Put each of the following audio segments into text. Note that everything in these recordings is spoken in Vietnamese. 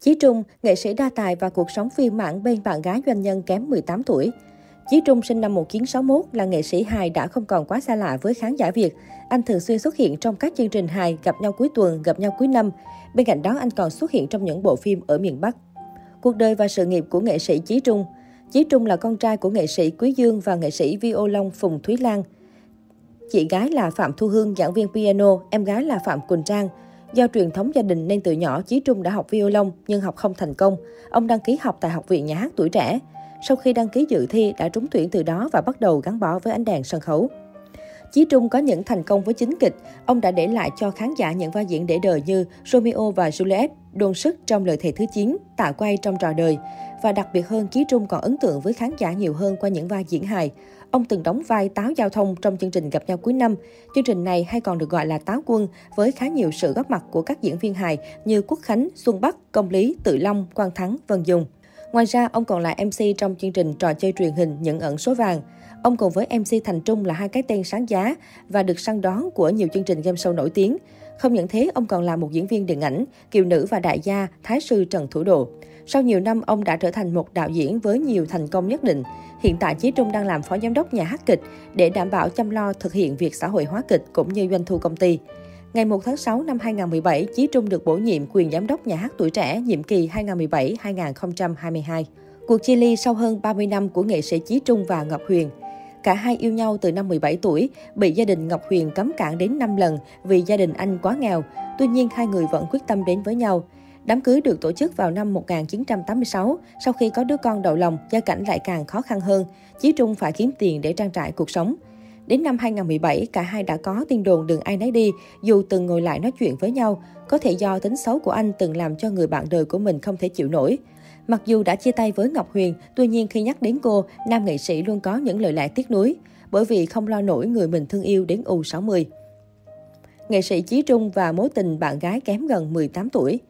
Chí Trung, nghệ sĩ đa tài và cuộc sống phiên mãn bên bạn gái doanh nhân kém 18 tuổi. Chí Trung sinh năm 1961 là nghệ sĩ hài đã không còn quá xa lạ với khán giả Việt. Anh thường xuyên xuất hiện trong các chương trình hài gặp nhau cuối tuần, gặp nhau cuối năm. Bên cạnh đó, anh còn xuất hiện trong những bộ phim ở miền Bắc. Cuộc đời và sự nghiệp của nghệ sĩ Chí Trung Chí Trung là con trai của nghệ sĩ Quý Dương và nghệ sĩ Vi O Long Phùng Thúy Lan. Chị gái là Phạm Thu Hương, giảng viên piano, em gái là Phạm Quỳnh Trang. Do truyền thống gia đình nên từ nhỏ Chí Trung đã học violon nhưng học không thành công. Ông đăng ký học tại Học viện Nhà hát Tuổi Trẻ. Sau khi đăng ký dự thi đã trúng tuyển từ đó và bắt đầu gắn bó với ánh đèn sân khấu. Chí Trung có những thành công với chính kịch, ông đã để lại cho khán giả những vai diễn để đời như Romeo và Juliet, đồn sức trong lời thề thứ 9, tạ quay trong trò đời. Và đặc biệt hơn, Chí Trung còn ấn tượng với khán giả nhiều hơn qua những vai diễn hài. Ông từng đóng vai táo giao thông trong chương trình gặp nhau cuối năm. Chương trình này hay còn được gọi là táo quân với khá nhiều sự góp mặt của các diễn viên hài như Quốc Khánh, Xuân Bắc, Công Lý, Tự Long, Quang Thắng, Vân Dung. Ngoài ra, ông còn là MC trong chương trình trò chơi truyền hình Những ẩn số vàng. Ông cùng với MC Thành Trung là hai cái tên sáng giá và được săn đón của nhiều chương trình game show nổi tiếng. Không những thế, ông còn là một diễn viên điện ảnh, kiều nữ và đại gia, thái sư Trần Thủ Độ. Sau nhiều năm, ông đã trở thành một đạo diễn với nhiều thành công nhất định. Hiện tại, Chí Trung đang làm phó giám đốc nhà hát kịch để đảm bảo chăm lo thực hiện việc xã hội hóa kịch cũng như doanh thu công ty. Ngày 1 tháng 6 năm 2017, Chí Trung được bổ nhiệm quyền giám đốc nhà hát tuổi trẻ nhiệm kỳ 2017-2022. Cuộc chia ly sau hơn 30 năm của nghệ sĩ Chí Trung và Ngọc Huyền. Cả hai yêu nhau từ năm 17 tuổi, bị gia đình Ngọc Huyền cấm cản đến 5 lần vì gia đình anh quá nghèo. Tuy nhiên, hai người vẫn quyết tâm đến với nhau. Đám cưới được tổ chức vào năm 1986, sau khi có đứa con đầu lòng, gia cảnh lại càng khó khăn hơn. Chí Trung phải kiếm tiền để trang trải cuộc sống. Đến năm 2017, cả hai đã có tin đồn đừng ai nấy đi, dù từng ngồi lại nói chuyện với nhau. Có thể do tính xấu của anh từng làm cho người bạn đời của mình không thể chịu nổi. Mặc dù đã chia tay với Ngọc Huyền, tuy nhiên khi nhắc đến cô, nam nghệ sĩ luôn có những lời lẽ tiếc nuối, bởi vì không lo nổi người mình thương yêu đến U60. Nghệ sĩ Chí Trung và mối tình bạn gái kém gần 18 tuổi.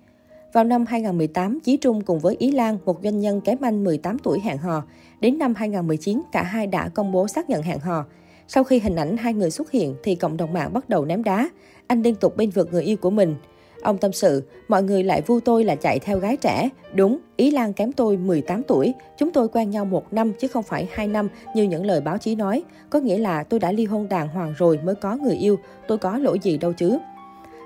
Vào năm 2018, Chí Trung cùng với Ý Lan, một doanh nhân kém anh 18 tuổi hẹn hò. Đến năm 2019, cả hai đã công bố xác nhận hẹn hò. Sau khi hình ảnh hai người xuất hiện thì cộng đồng mạng bắt đầu ném đá. Anh liên tục bên vực người yêu của mình. Ông tâm sự, mọi người lại vu tôi là chạy theo gái trẻ. Đúng, Ý Lan kém tôi 18 tuổi. Chúng tôi quen nhau một năm chứ không phải hai năm như những lời báo chí nói. Có nghĩa là tôi đã ly hôn đàng hoàng rồi mới có người yêu. Tôi có lỗi gì đâu chứ.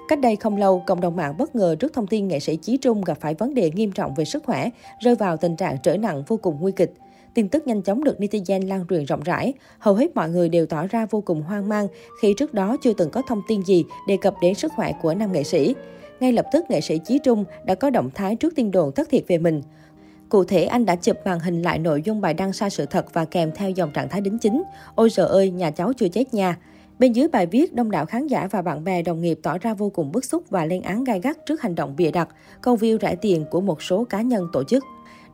Cách đây không lâu, cộng đồng mạng bất ngờ trước thông tin nghệ sĩ Chí Trung gặp phải vấn đề nghiêm trọng về sức khỏe, rơi vào tình trạng trở nặng vô cùng nguy kịch. Tin tức nhanh chóng được netizen lan truyền rộng rãi. Hầu hết mọi người đều tỏ ra vô cùng hoang mang khi trước đó chưa từng có thông tin gì đề cập đến sức khỏe của nam nghệ sĩ. Ngay lập tức, nghệ sĩ Chí Trung đã có động thái trước tin đồn thất thiệt về mình. Cụ thể, anh đã chụp màn hình lại nội dung bài đăng sai sự thật và kèm theo dòng trạng thái đính chính. Ôi trời ơi, nhà cháu chưa chết nha. Bên dưới bài viết, đông đảo khán giả và bạn bè đồng nghiệp tỏ ra vô cùng bức xúc và lên án gai gắt trước hành động bịa đặt, câu view rải tiền của một số cá nhân tổ chức.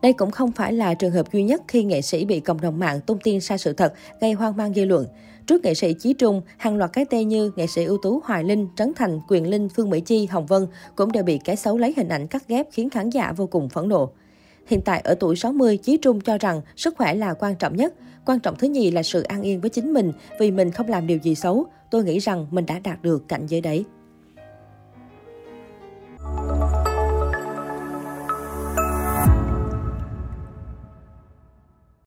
Đây cũng không phải là trường hợp duy nhất khi nghệ sĩ bị cộng đồng mạng tung tin sai sự thật, gây hoang mang dư luận. Trước nghệ sĩ Chí Trung, hàng loạt cái tên như nghệ sĩ ưu tú Hoài Linh, Trấn Thành, Quyền Linh, Phương Mỹ Chi, Hồng Vân cũng đều bị cái xấu lấy hình ảnh cắt ghép khiến khán giả vô cùng phẫn nộ. Hiện tại ở tuổi 60, Chí Trung cho rằng sức khỏe là quan trọng nhất. Quan trọng thứ nhì là sự an yên với chính mình vì mình không làm điều gì xấu. Tôi nghĩ rằng mình đã đạt được cảnh giới đấy.